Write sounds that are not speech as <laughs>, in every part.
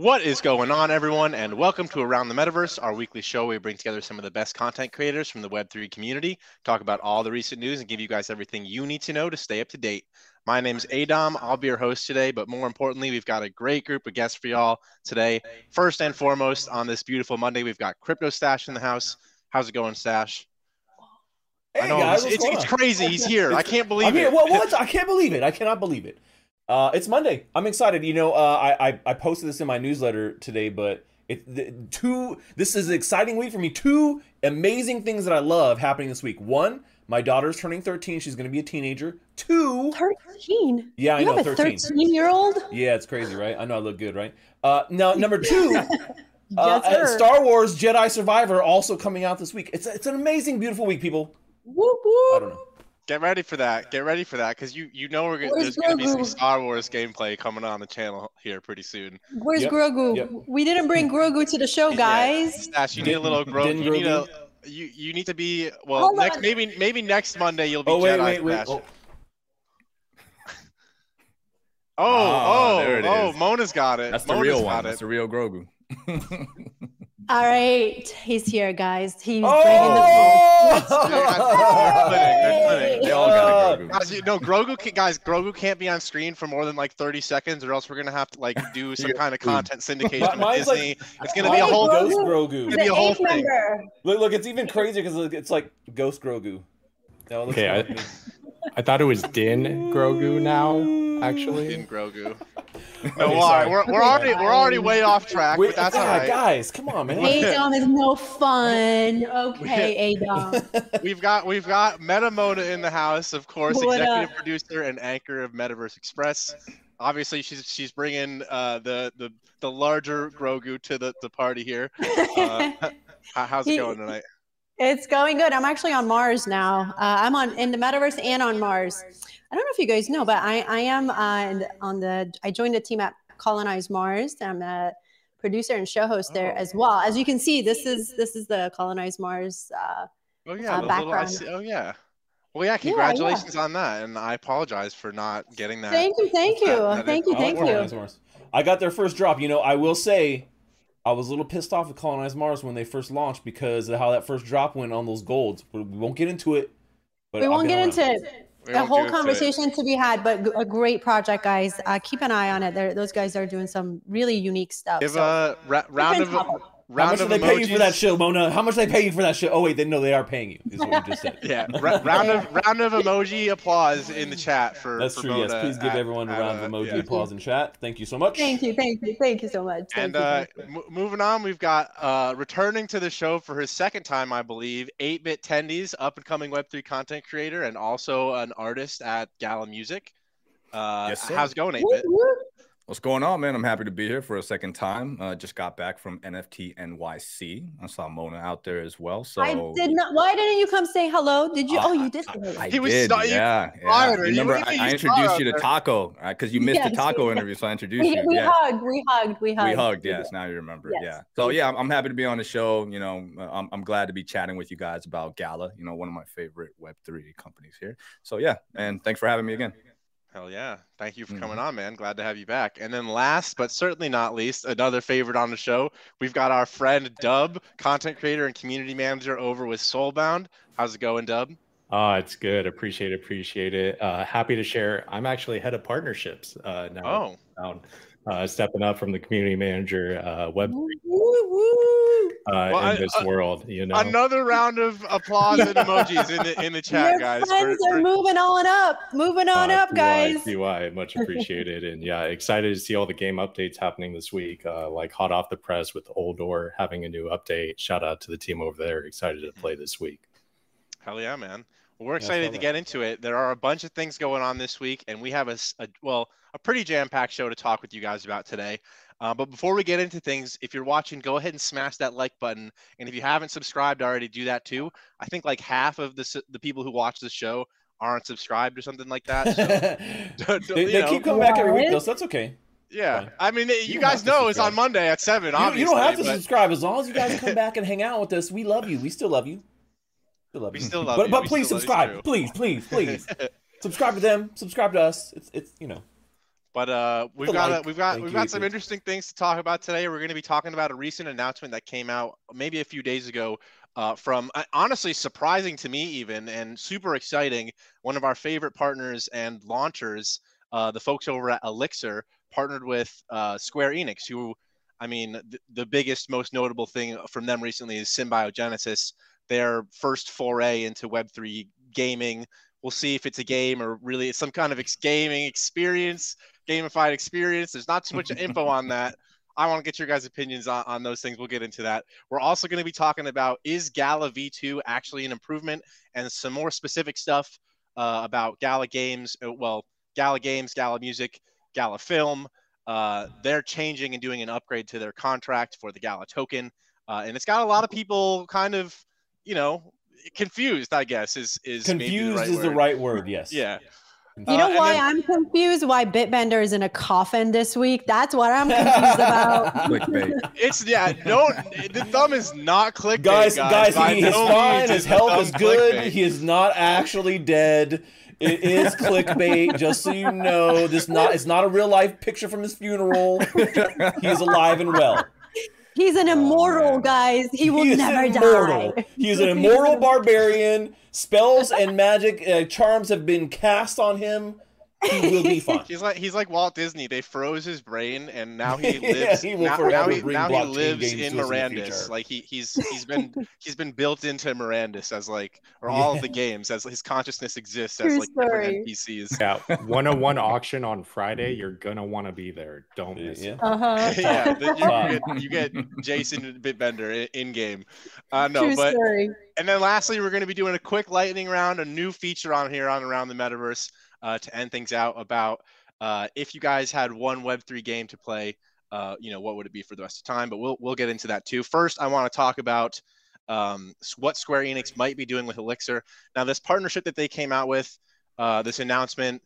What is going on, everyone, and welcome to Around the Metaverse, our weekly show where we bring together some of the best content creators from the Web3 community, talk about all the recent news, and give you guys everything you need to know to stay up to date. My name is Adam. I'll be your host today, but more importantly, we've got a great group of guests for y'all today. First and foremost, on this beautiful Monday, we've got Crypto Stash in the house. How's it going, Stash? Hey I know guys, it's, it's, it's crazy. He's here. I can't believe I'm here. it. What, what? I can't believe it. I cannot believe it. Uh, it's Monday. I'm excited. You know, uh, I, I I posted this in my newsletter today, but it the, two. This is an exciting week for me. Two amazing things that I love happening this week. One, my daughter's turning 13. She's going to be a teenager. Two, 13. yeah, I you know, have a 13. 13 year old? Yeah, it's crazy, right? I know I look good, right? Uh, now number <laughs> two. Uh, Yes, sir. Star Wars Jedi Survivor also coming out this week. It's it's an amazing, beautiful week, people. Whoop, whoop. I don't know. Get ready for that. Get ready for that, because you you know we're gonna, there's going to be some Star Wars gameplay coming on the channel here pretty soon. Where's Yep, Grogu? yep. We didn't bring Grogu to the show, Yeah, guys. Stash, you need a little growth. didn't You need a you you need to be well Hold next on. maybe maybe next Monday you'll be Oh wait, Jedi wait, wait. Stash. Oh. Oh Ah, oh there it oh is. Mona's got it. That's the real one. it. That's the real Grogu. <laughs> All right. He's here, guys. He's Oh! They're flitting, they're flitting. They all got Grogu. Guys, you know, Grogu, can, guys, Grogu can't be on screen for more than like 30 seconds, or else we're gonna have to like do <laughs> some kind of content syndication with Mine's like- Disney. it's gonna be a whole. like Ghost Grogu. Grogu. He's be a whole thing. Look, look, it's even crazier because it's like Ghost Grogu. That looks Okay, I- I thought it was Din Grogu now, actually. Din Grogu. <laughs> Okay, No, all sorry. we're, we're already we're already way off track, Wait, but that's God, all right. guys, come on, man. Adam is no fun. Okay, <laughs> Adam. <laughs> We've got we've got Metamona in the house, of course, What executive up? producer and anchor of Metaverse Express. Obviously, she's she's bringing uh, the the the larger Grogu to the, the party here. Uh, how's it going tonight? It's going good. I'm actually on Mars now. Uh, I'm on in the metaverse and on Mars. I don't know if you guys know, but I, I am on, on the. I joined the team at Colonize Mars. I'm a producer and show host there as well. As you can see, this is this is the Colonize Mars. Uh, Oh yeah, uh, the little, background. see, oh yeah. Well, yeah, yeah. congratulations on that, and I apologize for not getting that. thank you, thank you, that- that thank is- you, I thank Colonize you. Mars. I got their first drop. You know, I will say, I was a little pissed off at Colonize Mars when they first launched because of how that first drop went on those golds. We we won't get into it. But We I'll won't get around. into it. A whole get into it. conversation to be had, but a great project, guys. Uh, keep an eye on it. They're, those guys are doing some really unique stuff. Give so- a ra- round of different topic. How much of do they pay you for that show, Mona? How much they pay you for that show? Oh wait, they know they are paying you. Is what we just said. Yeah, ra- round of round of emoji applause in the chat for. That's for true. Yes, please give at- everyone a round uh, of emoji yeah. applause in chat. Thank you so much. Thank you, thank you, thank you so much. Thank And you, uh, m- moving on, we've got uh, returning to the show for his second time, I believe, 8-Bit Tendies, up and coming Web3 content creator and also an artist at Gala Music. Uh, Yes, sir. how's it going, 8-Bit? Whoop, whoop. What's going on, man? I'm happy to be here for a second time. Uh, just got back from NFT NYC. I saw Mona out there as well. So I did not. Why didn't you come say hello? Did you? Uh, oh, you did. I, say. I He was did, sta- he yeah. yeah. fired her. You You remember, I, I introduced you to. Taco because you missed the Taco we- interview, so I introduced we, you. we yeah. hugged. We hugged. We hugged. We hugged, yes. Now you remember, Yes. yeah. So yeah, I'm, I'm happy to be on the show. You know, uh, I'm, I'm glad to be chatting with you guys about Gala. You know, one of my favorite Web3 companies here. So yeah, and thanks for having me again. Hell yeah. Thank you for coming on, man. Glad to have you back. And then last but certainly not least, another favorite on the show. We've got our friend Dub, content creator and community manager over with Soulbound. How's it going, Dub? Ah, it's good. Appreciate it. Appreciate it. Uh, happy to share. I'm actually head of partnerships uh, now. Oh, down, uh, stepping up from the community manager uh, web Woo, woo, woo. uh, Well, in this uh, world. You know, another round of applause and emojis in the in the <laughs> chat, Your guys. friends for- are for- moving on up. Moving on Uh, up, guys. PY, much appreciated, and yeah, excited to see all the game updates happening this week. Uh, like hot off the press with Oldor having a new update. Shout out to the team over there. Excited to play this week. Hell yeah, man. Well, we're excited saw to get into it. There are a bunch of things going on this week, and we have a well, a pretty jam-packed show to talk with you guys about today. Uh, but before we get into things, if you're watching, go ahead and smash that like button. And if you haven't subscribed already, do that too. I think like half of the the people who watch the show aren't subscribed or something like that. So, <laughs> <laughs> they you they know. keep coming back every week though, so that's okay. yeah, Fine. I mean, you, You guys have to know it's on. Monday at seven. You, obviously, you don't have to but subscribe as long as you guys come back and hang out with us. We love you. We still love you. Still love we still love but you. but We please subscribe. Please, please, please. <laughs> subscribe to them. Subscribe to us. It's it's you know. But uh, we've got like. we've got Thank we've you, got some interesting things to talk about today. We're going to be talking about a recent announcement that came out maybe a few days ago uh, from uh, honestly surprising to me even and super exciting. One of our favorite partners and launchers, uh, the folks over at Elixir, partnered with uh, Square Enix, who I mean, th- the biggest, most notable thing from them recently is Symbiogenesis, their first foray into Web3 gaming. We'll see if it's a game or really it's some kind of ex- gaming experience, gamified experience. There's not too much <laughs> info on that. I want to get your guys' opinions on, on those things. We'll get into that. We're also going to be talking about is Gala V2 actually an improvement and some more specific stuff uh, about Gala Games. uh, Well, Gala Games, Gala Music, Gala Film. Uh, they're changing and doing an upgrade to their contract for the Gala token, uh, and it's got a lot of people kind of, you know, confused. I guess is is maybe Confused right is the right word. Yes. Yeah, You Uh, know and why then- I'm confused? Why Bitbender is in a coffin this week? That's what I'm confused <laughs> about. Clickbait. it's yeah. No, the thumb is not clickbait, Guys, guys, By he is no fine. His the health is good. clickbait. He is not actually dead. It is clickbait, just so you know. This not it's not a real life picture from his funeral. He is alive and well. He's an Oh, immortal, man. guys. He will is never immortal. die. He is an <laughs> immortal barbarian. Spells and magic uh, charms have been cast on him. He will be fine. <laughs> He's like he's like Walt Disney. They froze his brain, and now he <laughs> Yeah, lives. he will now, forever now he, bring now he lives in to us in the Mirandus. future. Like he he's he's been <laughs> he's been built into Mirandus as like or all of the games as his consciousness exists as True like different story. NPCs. Yeah, 101 auction on Friday. You're gonna want to be there. Don't miss Yeah. it. Uh-huh. yeah, the- you, Uh, get, you get Jason Bitbender in, in game. Uh, no, True but story. And then lastly, we're going to be doing a quick lightning round, a new feature on here on Around the Metaverse uh, to end things out about uh, if you guys had one Web3 game to play, uh, you know, what would it be for the rest of time? But we'll, we'll get into that too. First, I want to talk about um, what Square Enix might be doing with Elixir. Now, this partnership that they came out with, uh, this announcement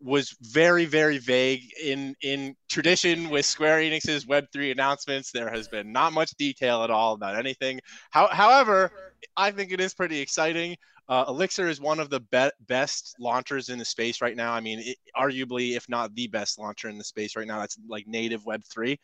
was very, very vague. In in tradition with Square Enix's Web3 announcements, there has been not much detail at all about anything. How, however, I think it is pretty exciting. Uh, Elixir is one of the be- best launchers in the space right now. I mean, it, arguably, if not the best launcher in the space right now, that's like native Web3.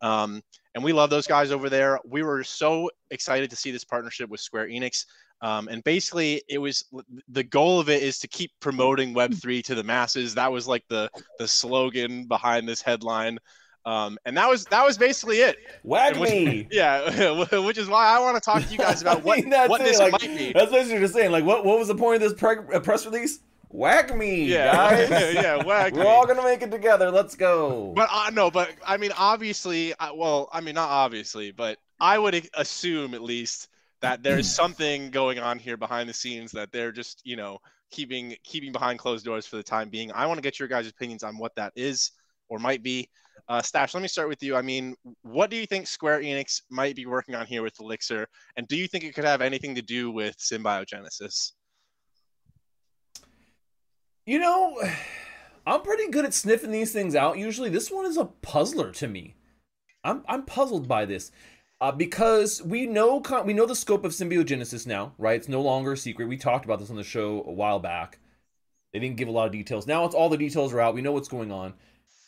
Um, and we love those guys over there. We were so excited to see this partnership with Square Enix. Um, and basically, it was the goal of it is to keep promoting Web3 to the masses. That was like the the slogan behind this headline. Um, and that was that was basically it. And which- me. <laughs> Yeah, <laughs> which is why I want to talk to you guys about <laughs> what, I mean, what it, this like, might be. That's basically what you're just saying. Like, what what was the point of this pre- uh, press release? Whack me, Yeah, guys. yeah, whack We're me. all gonna make it together. Let's go. But uh, no, but I mean, obviously, I, well, I mean, not obviously, but I would assume at least that there's <clears throat> something going on here behind the scenes that they're just, you know, keeping keeping behind closed doors for the time being. I want to get your guys' opinions on what that is or might be. Uh, Stash, let me start with you. I mean, what do you think Square Enix might be working on here with Elixir, and do you think it could have anything to do with Symbiogenesis? You know, I'm pretty good at sniffing these things out. Usually, this one is a puzzler to me. I'm I'm puzzled by this uh, because we know we know the scope of symbiogenesis now, right? It's no longer a secret. We talked about this on the show a while back. They didn't give a lot of details. Now it's all the details are out. We know what's going on,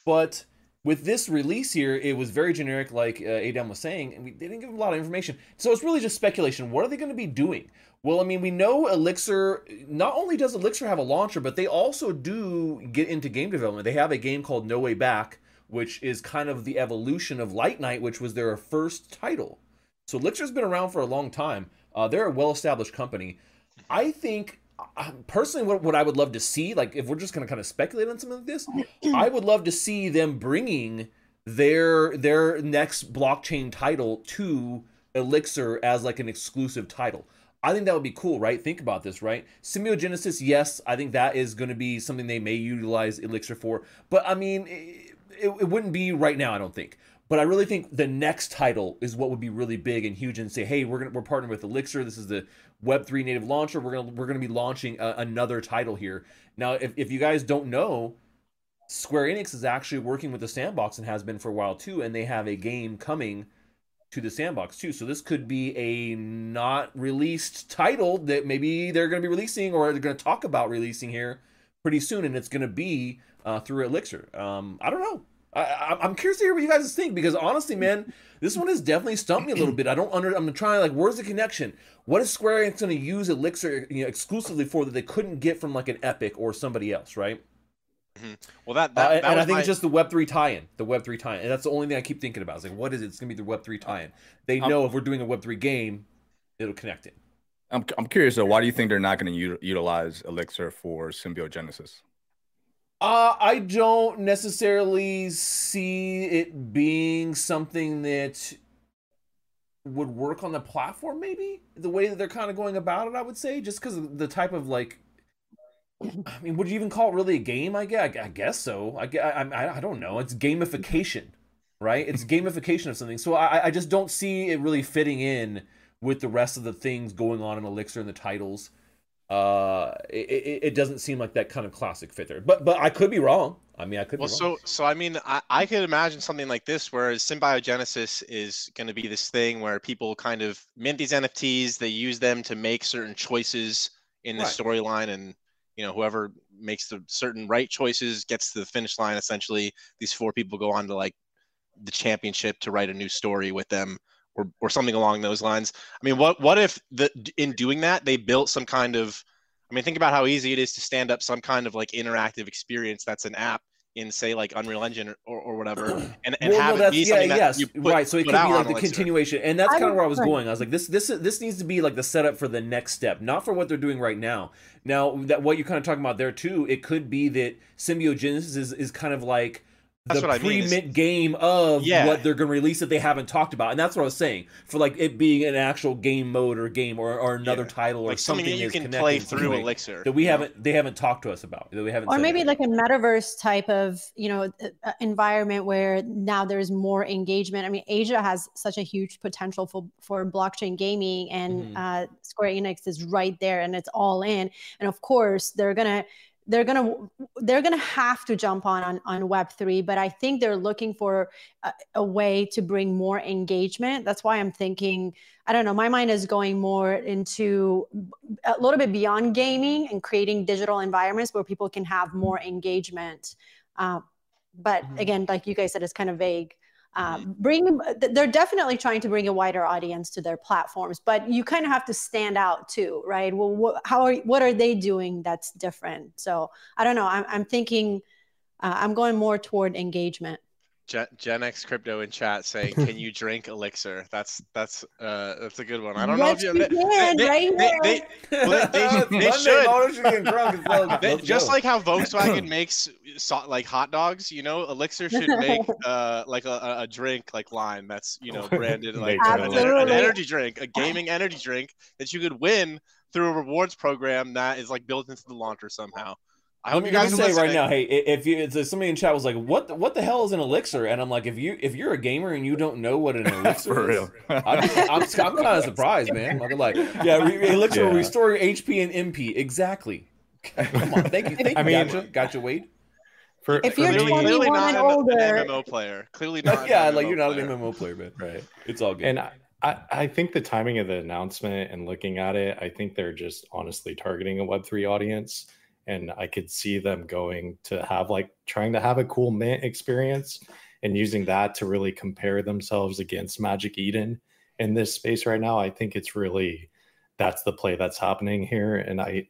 but with this release here, it was very generic, like uh, Adam was saying, and we, they didn't give a lot of information. So it's really just speculation. What are they going to be doing? Well, I mean, we know Elixir. Not only does Elixir have a launcher, but they also do get into game development. They have a game called No Way Back, which is kind of the evolution of Lightnite, which was their first title. So Elixir's been around for a long time. Uh, they're a well-established company. I think personally, what, what I would love to see, like if we're just going to kind of speculate on something like this, I would love to see them bringing their their next blockchain title to Elixir as like an exclusive title. I think that would be cool, right? Think about this, right? Symbiogenesis, yes, I think that is going to be something they may utilize Elixir for, but I mean, it, it, it wouldn't be right now, I don't think. But I really think the next title is what would be really big and huge, and say, hey, we're gonna we're partnering with Elixir. This is the Web3 native launcher. We're gonna we're gonna be launching a, another title here. Now, if if you guys don't know, Square Enix is actually working with the sandbox and has been for a while too, and they have a game coming to the sandbox too. So this could be a not released title that maybe they're to be releasing or they're to talk about releasing here pretty soon, and it's to be uh, through Elixir. Um, I don't know. I, I, I'm curious to hear what you guys think because honestly, man, this one has definitely stumped me a little bit. I don't under. I'm trying like, where's the connection? What is Square Enix going to use Elixir you know, exclusively for that they couldn't get from like an Epic or somebody else, right? Well, that, Uh, that, and that and I think my- it's just the Web three tie-in, the Web three tie-in, and that's the only thing I keep thinking about. It's like, what is it? It's gonna be the Web three tie-in. They Um, know if we're doing a Web three game, it'll connect it. I'm, I'm curious though. Why do you think they're not going to u- utilize Elixir for symbiogenesis? Uh, I don't necessarily see it being something that would work on the platform. Maybe the way that they're kind of going about it, I would say, just because of the type of like. I mean, would you even call it really a game? I guess, I guess so. I, I, I, I don't know. It's gamification, right? It's gamification of something. So I, I just don't see it really fitting in with the rest of the things going on in Elixir and the titles. Uh, it, it, doesn't seem like that kind of classic fit there. But but I could be wrong. I mean, I could Well, be wrong. so so I mean, I, I could imagine something like this, whereas symbiogenesis is going to be this thing where people kind of mint these NFTs, they use them to make certain choices in the Right. storyline, and you know whoever makes the certain right choices gets to the finish line. Essentially, these four people go on to like the championship to write a new story with them, or or something along those lines. I mean, what what if the in doing that they built some kind of I mean, think about how easy it is to stand up some kind of like interactive experience that's an app in, say, like Unreal Engine or, or, or whatever, <clears throat> and, and Well, have no, it be that's- yeah, something that yes, you put, right. So it could out be like the continuation, and that's I kind of where I was right. going. I was like, this, this, this needs to be like the setup for the next step, not for what they're doing right now. Now, that what you're kind of talking about there too, it could be that symbiogenesis is, is kind of like That's the what I mean, is- pre-mint game of Yeah. what they're going to release that they haven't talked about, and that's what I was saying for like it being an actual game mode or game or, or another Yeah. title or like something that you can play through Elixir that we you know? haven't they haven't talked to us about that we haven't or maybe anything. like a metaverse type of you know environment where now there's more engagement i mean asia has such a huge potential for for blockchain gaming and Mhm. uh, square enix is right there and it's all in and of course they're gonna they're gonna they're gonna have to jump on on, on web 3 but i think they're looking for a, a way to bring more engagement that's why i'm thinking i don't know my mind is going more into a little bit beyond gaming and creating digital environments where people can have more engagement. Uh, but Mhm. again, like you guys said, it's kind of vague. Uh, bring they're definitely trying to bring a wider audience to their platforms, but you kind of have to stand out too, right? Well, what, how are what are they doing that's different? So I don't know. I'm, I'm thinking uh, I'm going more toward engagement. Gen, Gen X crypto in chat saying, <laughs> "Can you drink Elixir?" That's that's uh that's a good one. I don't Yes, know if you can, they, right they, here. they, well, they- they- <laughs> they should. Mona should get drunk as well. <laughs> They- just like how Volkswagen <clears throat> makes so, like hot dogs, you know, Elixir should make uh like a, a- a drink like Lime that's you know branded like an, an, an energy drink, a gaming energy drink that you could win through a rewards program that is like built into the launcher somehow. I hope Let you me guys just are say right now, hey, if you if somebody in chat was like, "What the, what the hell is an elixir?" and I'm like, if you if you're a gamer and you don't know what an <laughs> elixir For is, real. I'm, I'm, I'm kind of surprised, man. I'm like, yeah, re- <laughs> elixir will Yeah. restore your HP and MP. Exactly. <laughs> Come on, thank you, thank you. I mean- gotcha, gotcha, Wade. For, If for you're me- Clearly, clearly 21 not and older- an MMO player. Clearly not. yeah, an like you're not player. an MMO player, man. right. It's all good. And I, I, I think the timing of the announcement and looking at it, I think they're just honestly targeting a Web3 audience. And I could see them going to have like trying to have a cool mint experience and using that to really compare themselves against Magic Eden in this space right now. I think it's really that's the play that's happening here. And I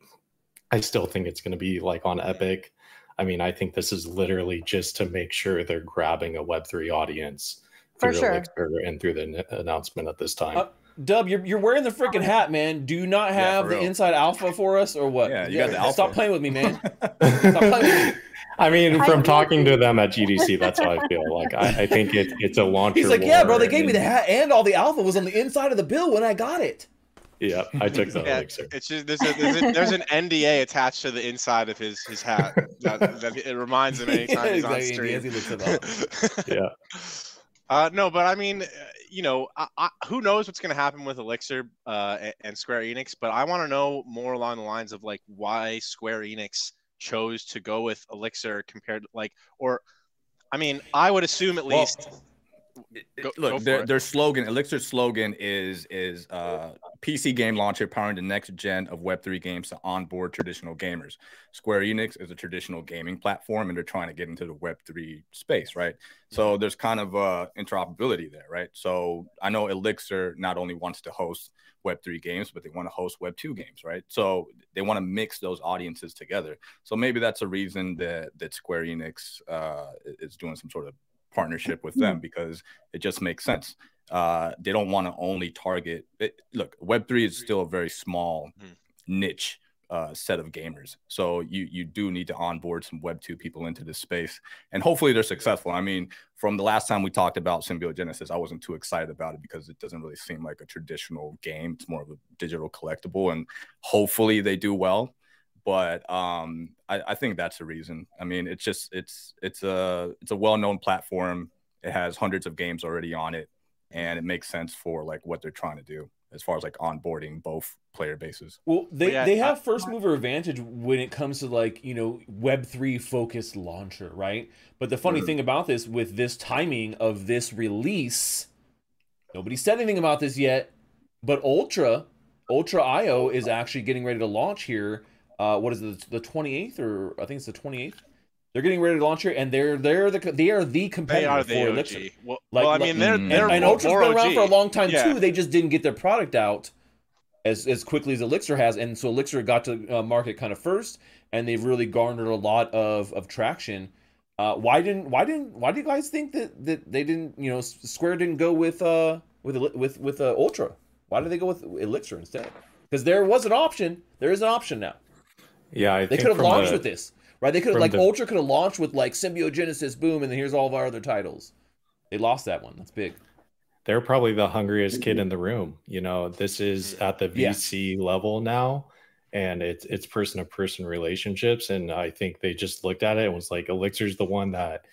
I still think it's gonna be like on Epic. I mean, I think this is literally just to make sure they're grabbing a Web3 audience For through sure. Elixir and through the n- announcement at this time. Uh, Dub, you're, you're wearing the freaking oh. hat, man. Do you not have for the real. inside alpha for us, or what? Yeah, you got the alpha. <laughs> Stop playing with me, man. Stop playing <laughs> with me. I mean, from agree. talking to them at GDC, that's how I feel. Like I, I think it, it's a launcher. He's like, yeah, bro. They war gave me the hat, and all the alpha was on the inside of the bill when I got it. Yeah, I took the <laughs> Yeah, elixir. it's just there's, a, there's, a, there's an NDA attached to the inside of his his hat that, that it reminds him anytime he's on Exactly, stream. as he looks it up. Yeah, Uh, no, but I mean, uh, you know, I, I, who knows what's going to happen with Elixir uh, and, and Square Enix? But I want to know more along the lines of like why Square Enix chose to go with Elixir compared to like, or, I mean, I would assume at Well, least. Go- look, go their, their slogan, Elixir's slogan is is uh, PC game launcher powering the next gen of Web3 games to onboard traditional gamers. Square Enix is a traditional gaming platform, and they're trying to get into the Web3 space, right? So there's kind of uh, interoperability there, right? So I know Elixir not only wants to host Web3 games, but they want to host Web2 games, right? So they want to mix those audiences together. So maybe that's a reason that that Square Enix uh, is doing some sort of partnership with them because it just makes sense. Uh, they don't want to only target. It, look, Web three is still a very small Mhm. niche uh, set of gamers, so you you do need to onboard some Web two people into this space, and hopefully they're successful. I mean, from the last time we talked about Symbiogenesis, I wasn't too excited about it because it doesn't really seem like a traditional game. It's more of a digital collectible, and hopefully they do well but um, I, I think that's the reason. I mean, it's just it's it's a it's a well-known platform. It has hundreds of games already on it, and it makes sense for like what they're trying to do as far as like onboarding both player bases. Well, they, yeah, they I- have first mover advantage when it comes to like, you know, Web3 focused launcher, right? But the funny Mhm. thing about this, with this timing of this release, nobody said anything about this yet, but Ultra, Ultra IO is actually getting ready to launch here. Uh, what is it, the 28th or I think it's the 28th? They're getting ready to launch here, and they're they're the they are the They competitor are for the OG. Elixir. Well, Like- well, I mean, they're Mm. they're and, and more- Ultra's been around OG. for a long time Yeah. too. They just didn't get their product out as as quickly as Elixir has, and so Elixir got to uh, market kind of first, and they've really garnered a lot of of traction. Uh, why didn't why didn't why do you guys think that that they didn't you know Square didn't go with uh with with with uh, Ultra? Why did they go with Elixir instead? Because there was an option. There is an option now. Yeah, I They could have launched the- with this, right? They could have like the- Ultra could have launched with like Symbiogenesis, boom, and then here's all of our other titles. They lost that one. That's big. they're probably the hungriest kid in the room. You know, this is at the Yeah. VC level now, and it's it's person to person relationships. And I think they just looked at it and was like, Elixir's the one that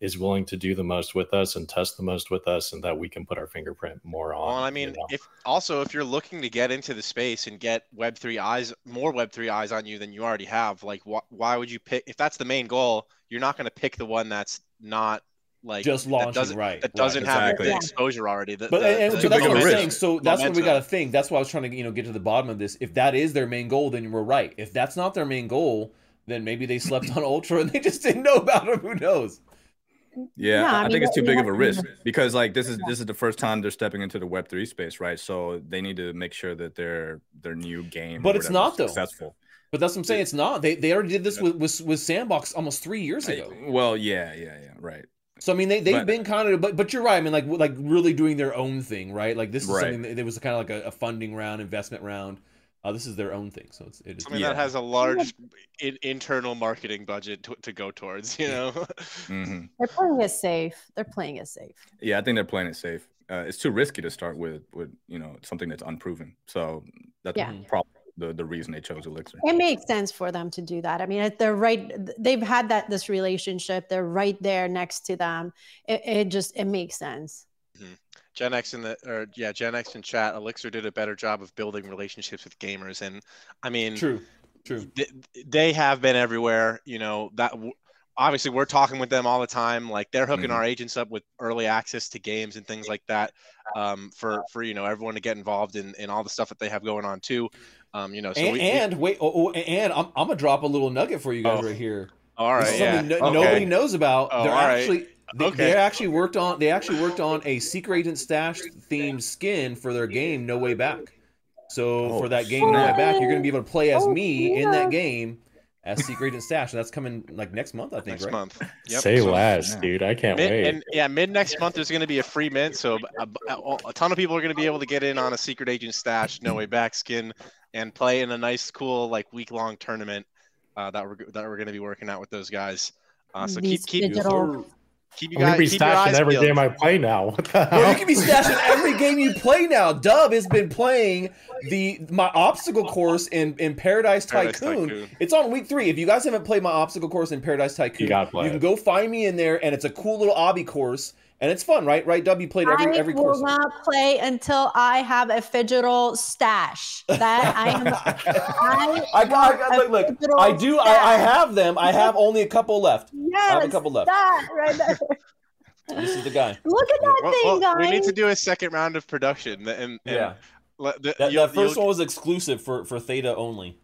is willing to do the most with us and test the most with us, and that we can put our fingerprint more on. Well, I you mean, know? if also if you're looking to get into the space and get Web three eyes, more Web three eyes on you than you already have, like wh- why would you pick? If that's the main goal, you're not going to pick the one that's not like Just that launching, doesn't, right, that doesn't have exactly. the exposure already. The, But the- and, and the- so that's what of I'm saying. So that's what we got to think. That's why I was trying to you know get to the bottom of this. If that is their main goal, then we're right. If that's not their main goal, then maybe they slept on Ultra and they just didn't know about it. Who knows? Yeah, No, I, I I mean, think it's too big of a risk because like this is this is the first time they're stepping into the Web three space, right? So they need to make sure that their their new game, But it's not, though. successful. But that's what I'm saying. It's not. They they already did this with with, with Sandbox almost three years I- ago. well, yeah, yeah, yeah, right. So I mean, they they've But- been kind of, but but you're right. I mean, like like really doing their own thing, right? Like this is Right. something that was kind of like a, a funding round, investment round. Uh, this is their own thing, so it's it is. I mean, Yeah. that has a large in, internal marketing budget to, to go towards. You know, <laughs> hmm They're playing it safe. They're playing it safe. Yeah, I think they're playing it safe. Uh, it's too risky to start with with you know something that's unproven. So that's Yeah. probably the the reason they chose Elixir. It makes sense for them to do that. I mean, they're right. They've had that this relationship. They're right there next to them. It, it just it makes sense. Gen X in the or yeah, Gen X in chat. Elixir did a better job of building relationships with gamers, and I mean, True, true. th- they have been everywhere. You know that obviously we're talking with them all the time. Like they're hooking Mhm. our agents up with early access to games and things like that um, for for you know everyone to get involved in in all the stuff that they have going on too. Um, you know, so and, we, we- wait, oh, oh, and I'm, I'm gonna drop a little nugget for you guys Oh. right here. all This right, is yeah, something no- okay. nobody knows about. Oh, they're all right. Actually they, Okay. they actually worked on they actually worked on a secret agent stash themed skin for their game No Way Back. So Oh, for that game No Way Back, you're gonna be able to play as Oh, me in that game as secret agent stash, and that's coming like next month, I think. next right? month. Yep. Say So- less, yeah. dude. I can't Mid, wait. and yeah, mid next month there's going to be a free mint, so a, a, a ton of people are going to be able to get in on a secret agent stash, no way back skin, and play in a nice, cool like week long tournament uh, that we're that we're going to be working out with those guys. Uh, so These keep keep digital- keep you I'm gonna guys be keep stashing every peeled. game I play now. What the Bro, you can be stashing every game you play now. Dub has been playing the my obstacle course in, in Paradise, Paradise Tycoon. Tycoon. It's on week three. If you guys haven't played my obstacle course in Paradise Tycoon, You gotta can go find me in there, and it's a cool little obby course, and it's fun, right? Right, Dub? You played every I every course. I will not play until I have a digital stash. That I am. <laughs> I, I got, I got look, look. I do. I, I have them. I have <laughs> only a couple left. Yes, have a couple left. That right there. <laughs> This is the guy. Look at that Well, thing, well, guys. we need to do a second round of production. And, and Yeah. le- the- That, that 1st one was exclusive for for Theta only.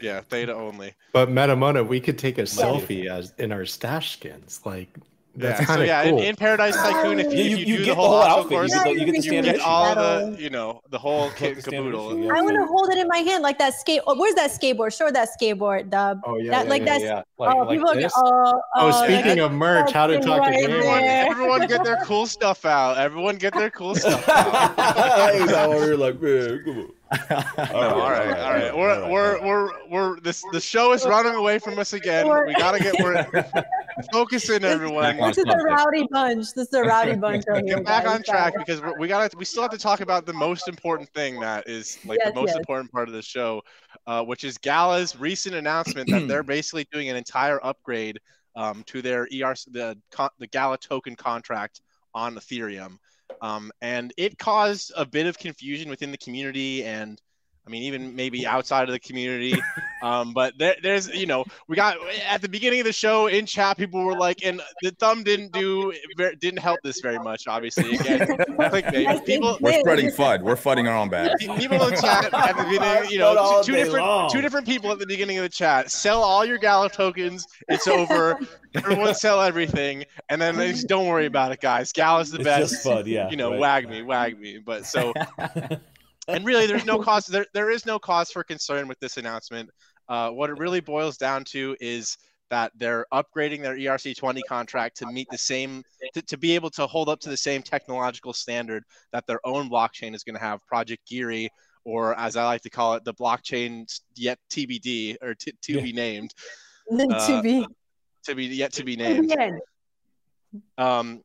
yeah, Theta only. But Metamona, we could take a Beautiful. selfie as in our stash skins. Like Yeah, that's so kind of yeah, in, cool. in Paradise Tycoon, if you, Yeah, if you- you, you do get the whole, the whole obstacle outfit. You course, get the- you get the you get all the, you know, the whole Got kit and standard caboodle. yeah. I want to hold it in my hand like that skate. Oh, where's that skateboard? Show that skateboard. The oh yeah, that- yeah, like yeah, that's- yeah. Like, oh, like people this. get oh, oh, oh, speaking that- of merch, how to talk right a game. Everyone, there. everyone get their cool stuff out. Everyone get their cool stuff out. <laughs> Hey, now we're like, man, come on. <laughs> No, all right, all right. We're we're we're we're this the show is running away from us again. We gotta get we're <laughs> focusing everyone. This is a rowdy bunch. This is a rowdy bunch over here. Get back guys. on track because we're, gotta we still have to talk about the most important thing that is like Yes, the most yes. important part of the show, uh, which is Gala's recent announcement that they're <clears throat> basically doing an entire upgrade um, to their ERC the con- the Gala token contract on Ethereum, um, and it caused a bit of confusion within the community and. I mean, even maybe outside of the community, um, but there, there's, you know, we got at the beginning of the show in chat, people were like, and the thumb didn't do, didn't help this very much. Obviously, again, <laughs> clickbait. People, We're spreading FUD. We're fudding our own bad. people in chat at the beginning, you know, two, two different, long. two different people at the beginning of the chat. Sell all your Gala tokens. It's over. Everyone sell everything, and then they just don't worry about it, guys. Gala's the It's best. just fun, yeah. you know, right. wag me, wag me. But so <laughs> and really there's no cause there, there is no cause for concern with this announcement. Uh, what it really boils down to is that they're upgrading their erc20 contract to meet the same to, to be able to hold up to the same technological standard that their own blockchain is going to have project GYRI or as i like to call it the blockchain yet tbd or t- to Yeah. be named. <laughs> To Uh, be. to be yet to be named. um,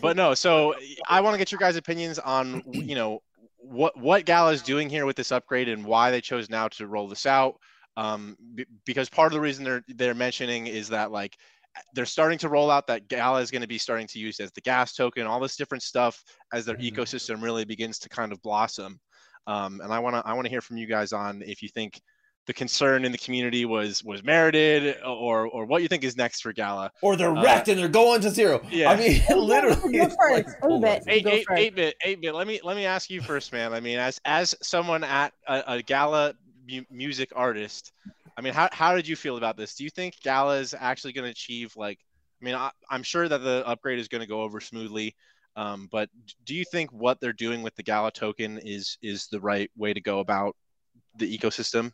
but no, so I want to get your guys' opinions on you know what what Gala is doing here with this upgrade and why they chose now to roll this out. Um, b- because part of the reason they're they're mentioning is that like they're starting to roll out that Gala is going to be starting to use as the gas token, all this different stuff as their Mhm. ecosystem really begins to kind of blossom. Um, and I want to I want to hear from you guys on if you think the concern in the community was was merited or or what you think is next for Gala. Or they're Uh, wrecked and they're going to zero. yeah. I mean, <laughs> literally. Go first. like Move it. polarizing. eight, Go eight, first. eight bit, eight bit. Let me let me ask you first, man. I mean, as as someone at a, a gala mu- music artist, I mean, how how did you feel about this? Do you think Gala is actually going to achieve like? I mean, I, I'm sure that the upgrade is going to go over smoothly, um, but do you think what they're doing with the Gala token is is the right way to go about the ecosystem?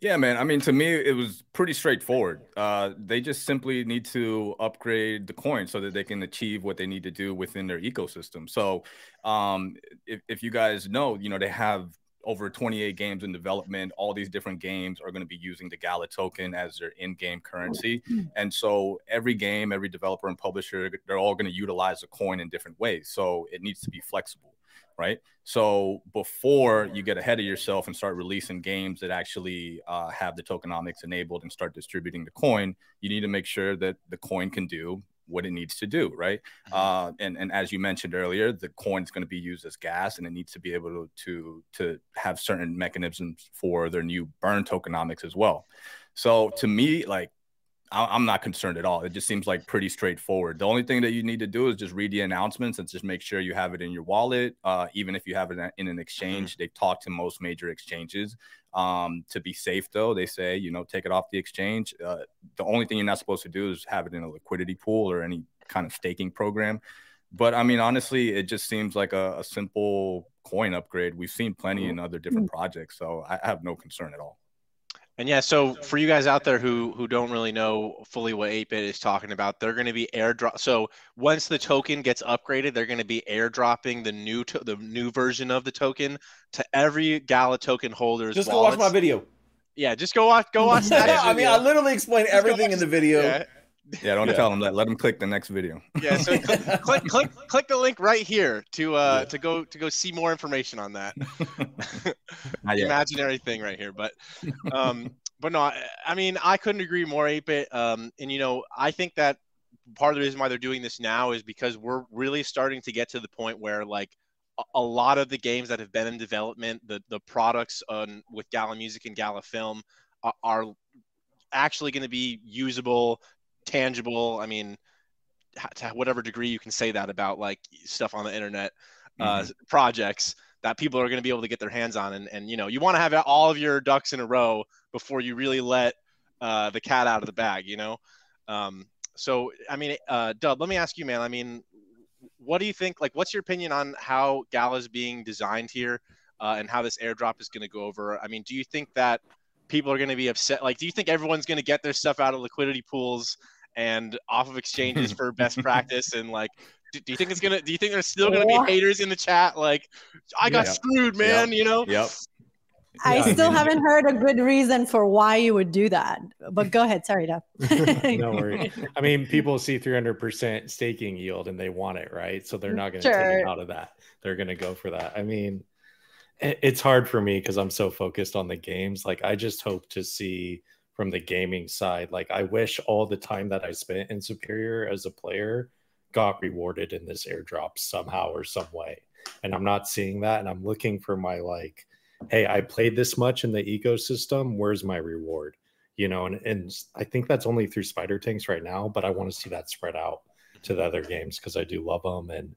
Yeah, man. I mean, to me, it was pretty straightforward. Uh, they just simply need to upgrade the coin so that they can achieve what they need to do within their ecosystem. So, um, if, if you guys know, you know, they have over 28 games in development. All these different games are going to be using the Gala token as their in-game currency. And so every game, every developer and publisher, they're all going to utilize the coin in different ways. So it needs to be flexible right? So before you get ahead of yourself and start releasing games that actually uh, have the tokenomics enabled and start distributing the coin, you need to make sure that the coin can do what it needs to do, right? Uh, and and as you mentioned earlier, the coin is going to be used as gas, and it needs to be able to to to have certain mechanisms for their new burn tokenomics as well. So to me, like I'm not concerned at all. It just seems like pretty straightforward. The only thing that you need to do is just read the announcements and just make sure you have it in your wallet. Uh, even if you have it in an exchange, they've talked to most major exchanges. Um, to be safe, though, they say you know take it off the exchange. Uh, the only thing you're not supposed to do is have it in a liquidity pool or any kind of staking program. But I mean, honestly, it just seems like a, a simple coin upgrade. We've seen plenty in other different projects, so I have no concern at all. And yeah, so for you guys out there who who don't really know fully what 8bit is talking about, they're going to be airdrop. So once the token gets upgraded, they're going to be airdropping the new to- the new version of the token to every Gala token holder's Just go watch my video. Yeah, just go watch go watch <laughs> that. I mean, I literally explain everything in the video. Yeah, Yeah, don't Yeah. tell them that. Let them click the next video. yeah. So click, <laughs> click click click the link right here to uh Yeah. to go to go see more information on that. <laughs> Imaginary thing right here but um but no I, I mean i couldn't agree more 8bit um and you know i think that part of the reason why they're doing this now is because we're really starting to get to the point where like a, a lot of the games that have been in development the the products on with gala music and gala film are, are actually going to be usable tangible i mean to whatever degree you can say that about like stuff on the internet uh, Mhm. projects that people are going to be able to get their hands on and, and you know you want to have all of your ducks in a row before you really let uh, the cat out of the bag you know um, so i mean uh, dub let me ask you man i mean what do you think like what's your opinion on how Gala is being designed here uh, and how this airdrop is going to go over i mean do you think that people are going to be upset like do you think everyone's going to get their stuff out of liquidity pools and off of exchanges for <laughs> best practice and like do, do you think it's gonna do you think there's still gonna be haters in the chat like i got Yeah. screwed man you know Yep. I Yeah, I still mean- haven't heard a good reason for why you would do that. But go ahead, sorry, Dub. <laughs> no worries. I mean, <laughs> people see 300% staking yield and they want it, right? So they're not going to take Sure. it out of that. They're going to go for that. I mean, it's hard for me because I'm so focused on the games. Like, I just hope to see from the gaming side, like, I wish all the time that I spent in Superior as a player got rewarded in this airdrop somehow or some way. And I'm not seeing that. And I'm looking for my, like, hey, I played this much in the ecosystem. Where's my reward? You know, and, and I think that's only through Spider Tanks right now, but I want to see that spread out to the other games because I do love them. And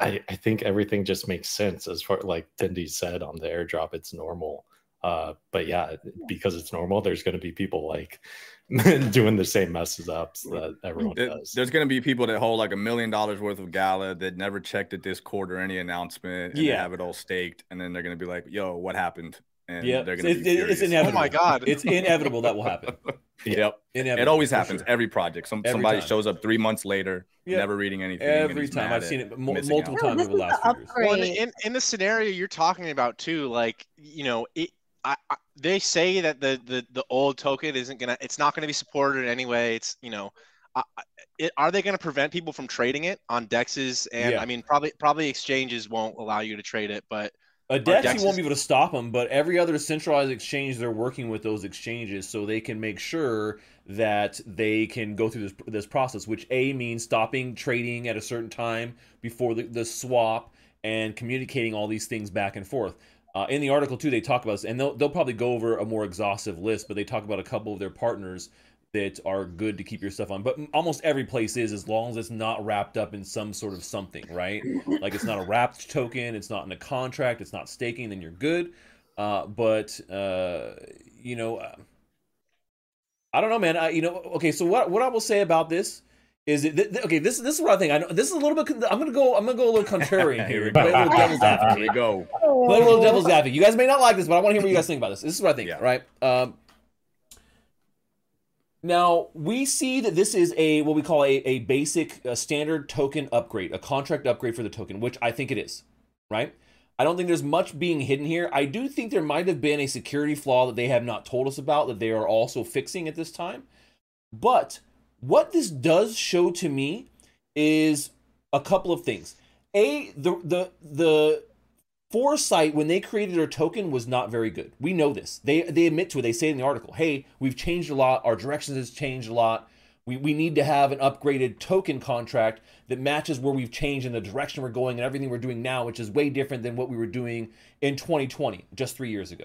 I, I think everything just makes sense as far like Tindy said on the airdrop, it's normal. Uh, but yeah, because it's normal, there's going to be people like <laughs> doing the same messes up that everyone There- does. There's going to be people that hold like a million dollars worth of gala that never checked at Discord or any announcement and Yeah. have it all staked. And then they're going to be like, yo, what happened? And Yeah, they're it's, going to be it's furious. inevitable. Oh my God. it's inevitable that will happen. <laughs> Yep. Inevitable, It always happens. sure. Every project. Some Every somebody time. shows up three months later, Yeah. never reading anything. Every time I've seen it mul- multiple out. Times this over the last years. Well, in, upgrade. in, in the scenario you're talking about too, like you know, it, I, I, they say that the, the the old token isn't gonna, it's not gonna be supported in any way. It's you know, I, I- it, are they gonna prevent people from trading it on dexes? And Yeah. I mean, probably probably exchanges won't allow you to trade it, but A Dex, Dex you won't be able to stop them, but every other centralized exchange, they're working with those exchanges so they can make sure that they can go through this this process. Which a means stopping trading at a certain time before the, the swap and communicating all these things back and forth. Uh, in the article too, they talk about this, and they'll they'll probably go over a more exhaustive list, but they talk about a couple of their partners that are good to keep your stuff on. But almost every place is, as long as it's not wrapped up in some sort of something, right? like it's not a wrapped token, it's not in a contract, it's not staking, then you're good. Uh, but uh, you know, uh, I don't know, man. I, you know, okay. So what what I will say about this is it th- th- okay? This this is what I think. I know this is a little bit. con- I'm gonna go. I'm gonna go a little <laughs> contrarian Here here. we Play a little devil's <laughs> Here we go. Play a little devil's advocate. You guys may not like this, but I want to hear what you guys think about this. This is what I think, Yeah. right? Um, now we see that this is a what we call a, a basic uh standard token upgrade, a contract upgrade for the token, which I think it is, right? I don't think there's much being hidden here. I do think there might have been a security flaw that they have not told us about that they are also fixing at this time. But what this does show to me is a couple of things. A the the the foresight when they created their token was not very good. We know this. They they admit to it. They say in the article, "Hey, we've changed a lot. Our directions has changed a lot. We we need to have an upgraded token contract that matches where we've changed and the direction we're going and everything we're doing now, which is way different than what we were doing in 2020, just 3 years ago."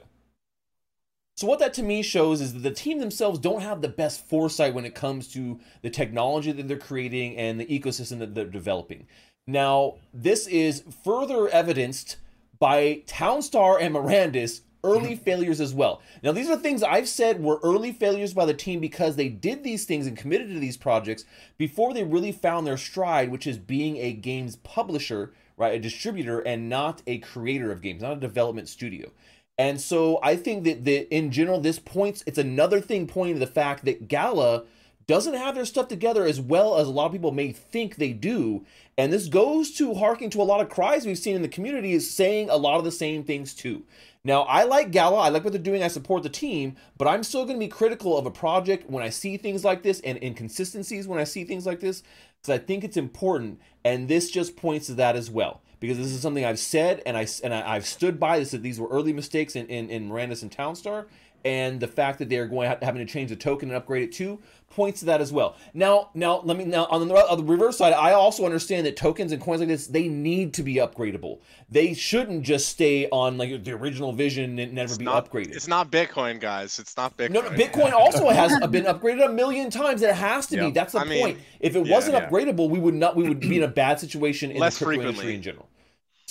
So what that to me shows is that the team themselves don't have the best foresight when it comes to the technology that they're creating and the ecosystem that they're developing. Now, this is further evidenced by Townstar and Mirandus early mm-hmm. failures as well. Now, these are things I've said were early failures by the team because they did these things and committed to these projects before they really found their stride, which is being a games publisher, right, a distributor and not a creator of games, not a development studio. And so I think that, that in general, this points, it's another thing pointing to the fact that Gala doesn't have their stuff together as well as a lot of people may think they do. And this goes to harking to a lot of cries we've seen in the community is saying a lot of the same things too. Now, I like Gala, I like what they're doing, I support the team, but I'm still going to be critical of a project when I see things like this and inconsistencies when I see things like this because I think it's important. And this just points to that as well because this is something I've said and I and I, I've stood by this that these were early mistakes in in, in Mirandus and Townstar, and the fact that they're going having to change the token and upgrade it too points to that as well. Now, now let me now on the, on the reverse side, I also understand that tokens and coins like this they need to be upgradable. They shouldn't just stay on like the original vision and never It's be not, upgraded. It's not Bitcoin, guys. It's not Bitcoin. No, no, Bitcoin <laughs> also has been upgraded a million times. It has to be. That's the I mean, point. If it yeah, wasn't yeah. upgradable, we would not. We would be in a <clears throat> bad situation in Less the crypto industry in general.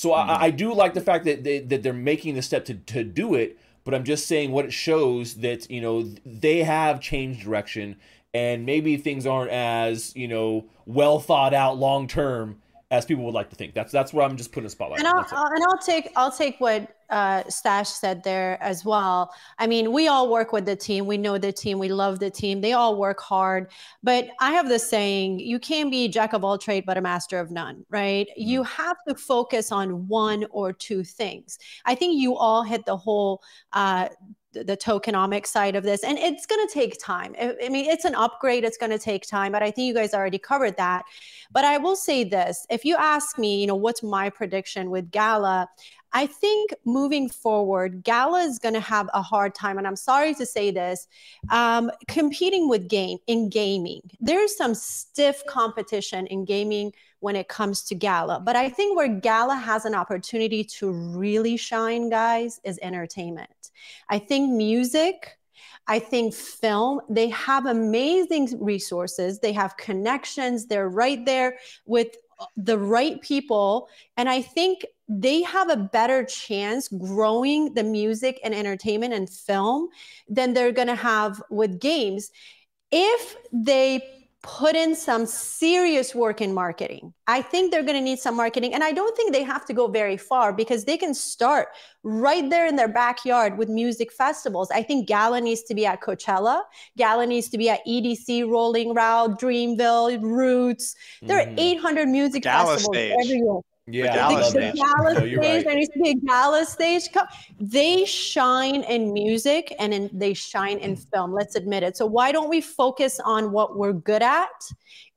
So mm-hmm. I, I do like the fact that they, that they're making the step to, to do it. But I'm just saying what it shows that you know they have changed direction and maybe things aren't as you know well thought out long term as people would like to think. That's that's where I'm just putting a spotlight. and. I'll, I'll- and I'll take I'll take what uh, Stash said there as well. I mean, we all work with the team. We know the team. We love the team. They all work hard. But I have this saying: you can't be jack of all trade, but a master of none. Right? You have to focus on one or two things. I think you all hit the whole. Uh, the tokenomic side of this and it's going to take time I, I mean it's an upgrade it's going to take time but i think you guys already covered that but I will say this if you ask me, you know, what's my prediction with Gala? I think moving forward, Gala is going to have a hard time, and I'm sorry to say this, um, competing with game in gaming. There's some stiff competition in gaming when it comes to Gala, but I think where Gala has an opportunity to really shine, guys, is entertainment. I think music. I think film, they have amazing resources. They have connections. They're right there with uh, the right people. And I think they have a better chance growing the music and entertainment and film than they're going to have with games if they put in some serious work in marketing. I think they're going to need some marketing. And I don't think they have to go very far because they can start right there in their backyard with music festivals. I think Gala needs to be at Coachella. Gala needs to be at EDC, Rolling Loud, Dreamville, Roots. There are Mhm. 800 music Gala festivals stage. every year. Yeah, Gala I love The that. Gala <laughs> No, you're stage, right. there needs to be a gala stage. They shine in music and in, they shine in Mm. film. Let's admit it. So why don't we focus on what we're good at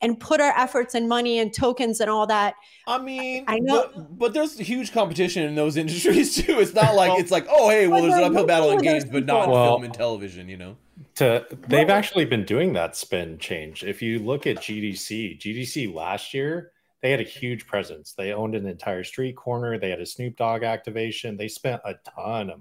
and put our efforts and money and tokens and all that? I mean, I know- but, but there's huge competition in those <laughs> industries too. It's not like Well- it's like, oh, hey, well, there's an they're uphill battle in games, but not in film Well- and television. You know, to they've Well- actually been doing that spin change. If you look at GDC, GDC last year, they had a huge presence. They owned an entire street corner. They had a Snoop Dogg activation. They spent a ton of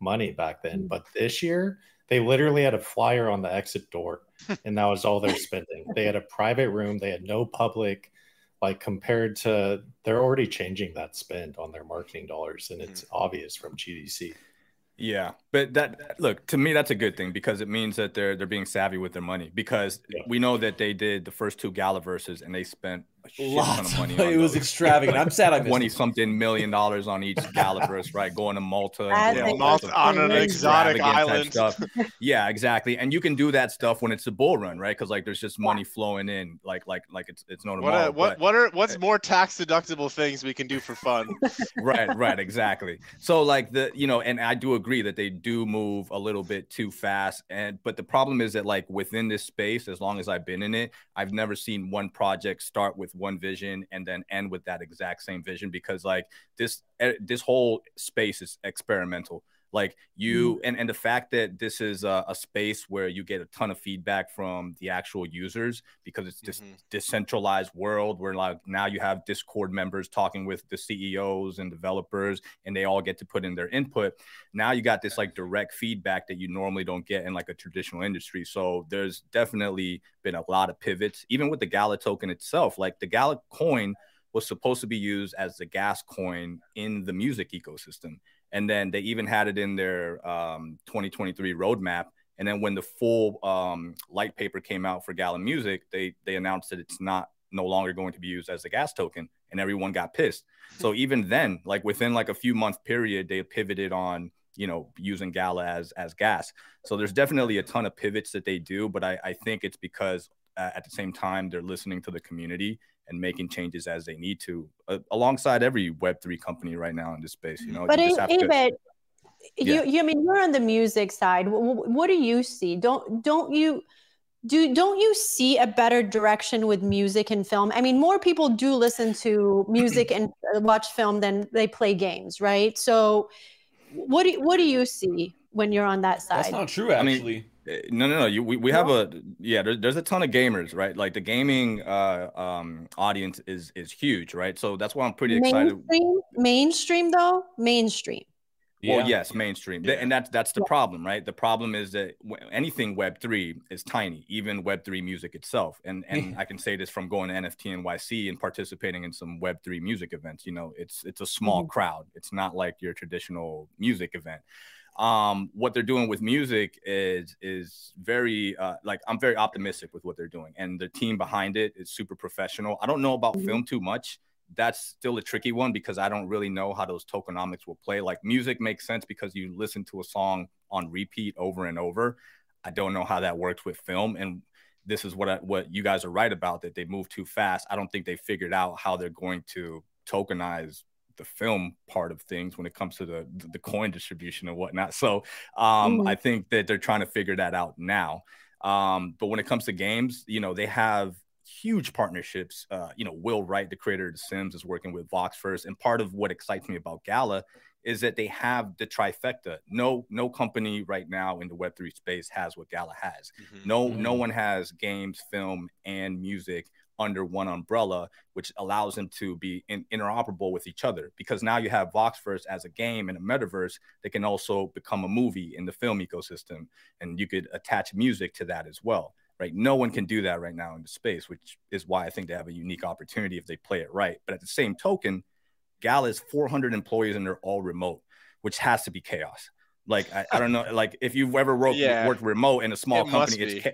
money back then. Mm. But this year, they literally had a flyer on the exit door, <laughs> and that was all their spending. They had a private room. They had no public. Like compared to, they're already changing that spend on their marketing dollars, and it's mm. obvious from GDC. Yeah, but that look to me that's a good thing because it means that they're they're being savvy with their money because Yeah. we know that they did the first two gala verses and they spent a shit ton lots. of Of money. money. on It was extravagant. I'm sad <laughs> I missed. twenty something million dollars on each gala verse, right? Going to Malta, I and doing think all Malta on an exotic island. stuff. <laughs> yeah, exactly. And you can do that stuff when it's a bull run, right? Because like there's just money flowing in, like like like it's it's no What tomorrow. are, what but- what are what's eh. more tax deductible things we can do for fun? <laughs> right right exactly so like the you know and i do agree that they do move a little bit too fast and but the problem is that like within this space as long as i've been in it i've never seen one project start with one vision and then end with that exact same vision because like this eh, this whole space is experimental like you and and the fact that this is a, a space where you get a ton of feedback from the actual users because it's this Mhm. decentralized world where like now you have discord members talking with the ceos and developers and they all get to put in their input. Now you got this like direct feedback that you normally don't get in like a traditional industry. So there's definitely been a lot of pivots even with the gala token itself. Like the gala coin was supposed to be used as the gas coin in the music ecosystem and then they even had it in their um, 2023 roadmap and then when the full um, light paper came out for Gala Music, they they announced that it's not no longer going to be used as a gas token, and everyone got pissed. <laughs> So even then, like within like a few month period, they pivoted on you know using Gala as as gas. So there's definitely a ton of pivots that they do, but I, I think it's because uh, at the same time they're listening to the community and making changes as they need to, uh, alongside every Web three company right now in this space. You know, But you A- just have to- Abed, you, Yeah. you, I mean, you're on the music side. What, what do you see? Don't, don't you, do, don't you see a better direction with music and film? I mean, more people do listen to <clears throat> music and uh, watch film than they play games, right? So, what do, what do you see? when you're on that side. That's not true, I mean, actually. No, no, no. You, we, we have a yeah. There, there's a ton of gamers, right? Like the gaming uh, um, audience is is huge, right? So that's why I'm pretty excited. mainstream, mainstream though, mainstream. yeah. Well, yes, mainstream, Th- and that's that's the Yeah. problem, right? The problem is that anything Web three is tiny, even Web three music itself. And and <laughs> I can say this from going to NFT NYC and participating in some Web three music events. You know, it's it's a small Mhm. crowd. It's not like your traditional music event. Um, what they're doing with music is is very uh, like I'm very optimistic with what they're doing, and the team behind it is super professional. I don't know about Mhm. film too much that's still a tricky one because I don't really know how those tokenomics will play. Like music makes sense because you listen to a song on repeat over and over. I don't know how that works with film, and this is what I, what you guys are right about that they move too fast. I don't think they figured out how they're going to tokenize the film part of things when it comes to the the coin distribution and whatnot. So um, Mhm. I think that they're trying to figure that out now. Um, but when it comes to games, you know, they have huge partnerships. Uh, you know, Will Wright, the creator of The Sims, is working with Voxverse, and part of what excites me about Gala is that they have the trifecta. No, no company right now in the Web three space has what Gala has. Mhm. No, no Mhm. one has games, film, and music under one umbrella, which allows them to be in, interoperable with each other. Because now you have Voxverse as a game and a metaverse that can also become a movie in the film ecosystem, and you could attach music to that as well. Right? No one can do that right now in the space, which is why I think they have a unique opportunity if they play it right. But at the same token, Gal is 400 employees and they're all remote, which has to be chaos. Like I, I don't know, like if you've ever worked Yeah. worked remote in a small It company, it's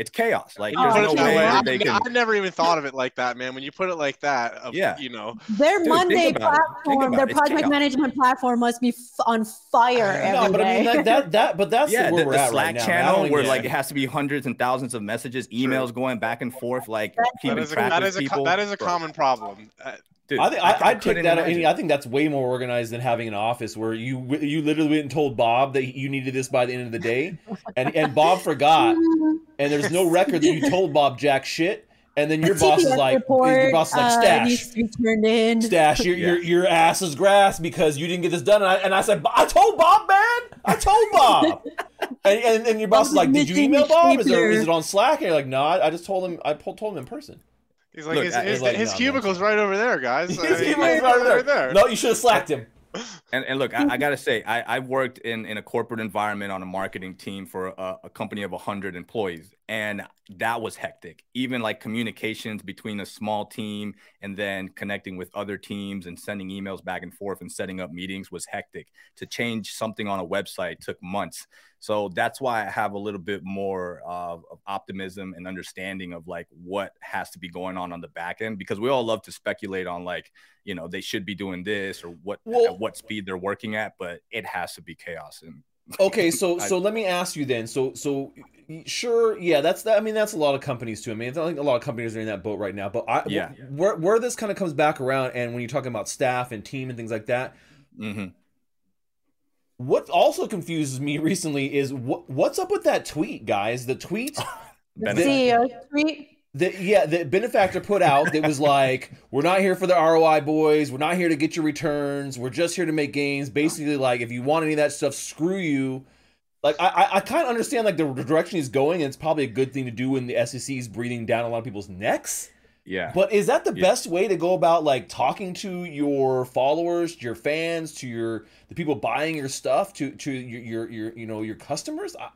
it's chaos. Like Oh, there's no way way, that I, they can. I never even thought of it like that, man. When you put it like that, of, Yeah. you know, Their Dude, Monday about it. Think platform, their project chaos. management platform must be f- on fire every No, but I mean that, that that but that's yeah, where the, we're the at Slack right now. man. I channel don't where even- like it has to be hundreds and thousands of messages, emails going back and forth, like That keeping that is a, track that of is a, people. that is a common problem. Uh, dude, I think I, I I'd take that. imagine. I think that's way more organized than having an office where you you literally went and told Bob that you needed this by the end of the day, and and Bob forgot, and there's no record that you told Bob jack shit, and then your <laughs> boss is like report, your boss is like uh, stash. needs to be turned in. Stash, your, your your ass is grass because you didn't get this done. And I, and I said, I told Bob, man. I told Bob. <laughs> and, and, and your boss is like, Did you email Bob? Is, there, stapler. is it on Slack? And you're like, No, I, I just told him. I told him in person. He's like, Look, his, his, like, his no, cubicle's right over there, guys. His I mean, email's it's right there. No, you should have slacked him. And, and look, I, I mm-hmm. gotta say, I, I've worked in, in a corporate environment on a marketing team for a, a company of 100 employees, and that was hectic. Even like communications between a small team and then connecting with other teams and sending emails back and forth and setting up meetings was hectic. To change something on a website took months. So that's why I have a little bit more of, of optimism and understanding of like what has to be going on on the back end because we all love to speculate on like you know they should be doing this or what Well- at what speed they're working at, but it has to be chaos. And <laughs> Okay, so I- so let me ask you then. So so sure, yeah, that's that. I mean, that's a lot of companies too. I mean, I think a lot of companies are in that boat right now. But I, Yeah. where where this kind of comes back around, and when you're talking about staff and team and things like that, Mm-hmm. what also confuses me recently is what what's up with that tweet, guys? The <laughs> tweet The CEO tweet. That yeah, that benefactor put out that was like, "We're not here for the ROI boys. We're not here to get your returns. We're just here to make games." Basically, like if you want any of that stuff, screw you. Like I, I, I kind of understand like the direction he's going, and it's probably a good thing to do when the SEC is breathing down a lot of people's necks. Yeah. But is that the Yeah. best way to go about like talking to your followers, to your fans, to your the people buying your stuff, to to your your, your you know your customers? I,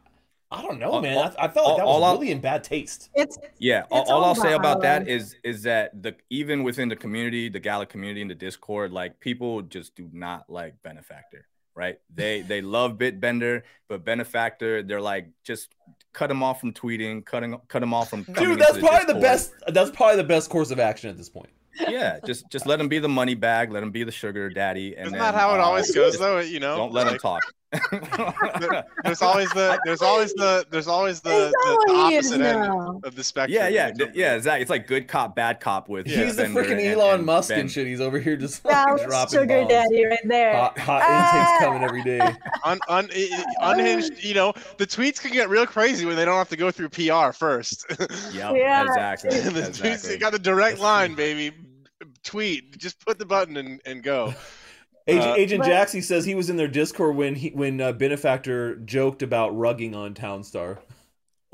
I don't know, man. all- I, I felt like that all- was all I'll- really in bad taste. It's Yeah, all, It's all all I'll say about that is that is is that the even within the community, the Gala community in the Discord, like people just do not like Benefactor, right? They they love Bitbender, but Benefactor, they're like just cut them off from tweeting, cutting cut them off from Dude, that's into probably the Discord. best. That's probably the best course of action at this point. Yeah, just just let him be the money bag, let him be the sugar daddy, and Isn't then, that how it uh, always goes, though? You know, Don't let them Like, talk. <laughs> There's always the there's always the there's always the, the, the what he is opposite end of the spectrum. yeah, yeah, when yeah, exactly. It's like good cop, bad cop with Yeah. He's the freaking and- Elon and Musk Ben. and shit. He's over here just <laughs> fucking dropping sugar bombs. daddy right there. Hot, hot Ah. intakes coming every day. <laughs> Un, un, i- i- unhinged. You know, the tweets can get real crazy when they don't have to go through PR first. Yep, Yeah. exactly. the tweets, exactly. you got the direct That's line, true. baby. Tweet. Just put the button and, and go. Agent, Uh, Agent but- Jaxie says he was in their Discord when he when uh, Benefactor joked about rugging on Townstar.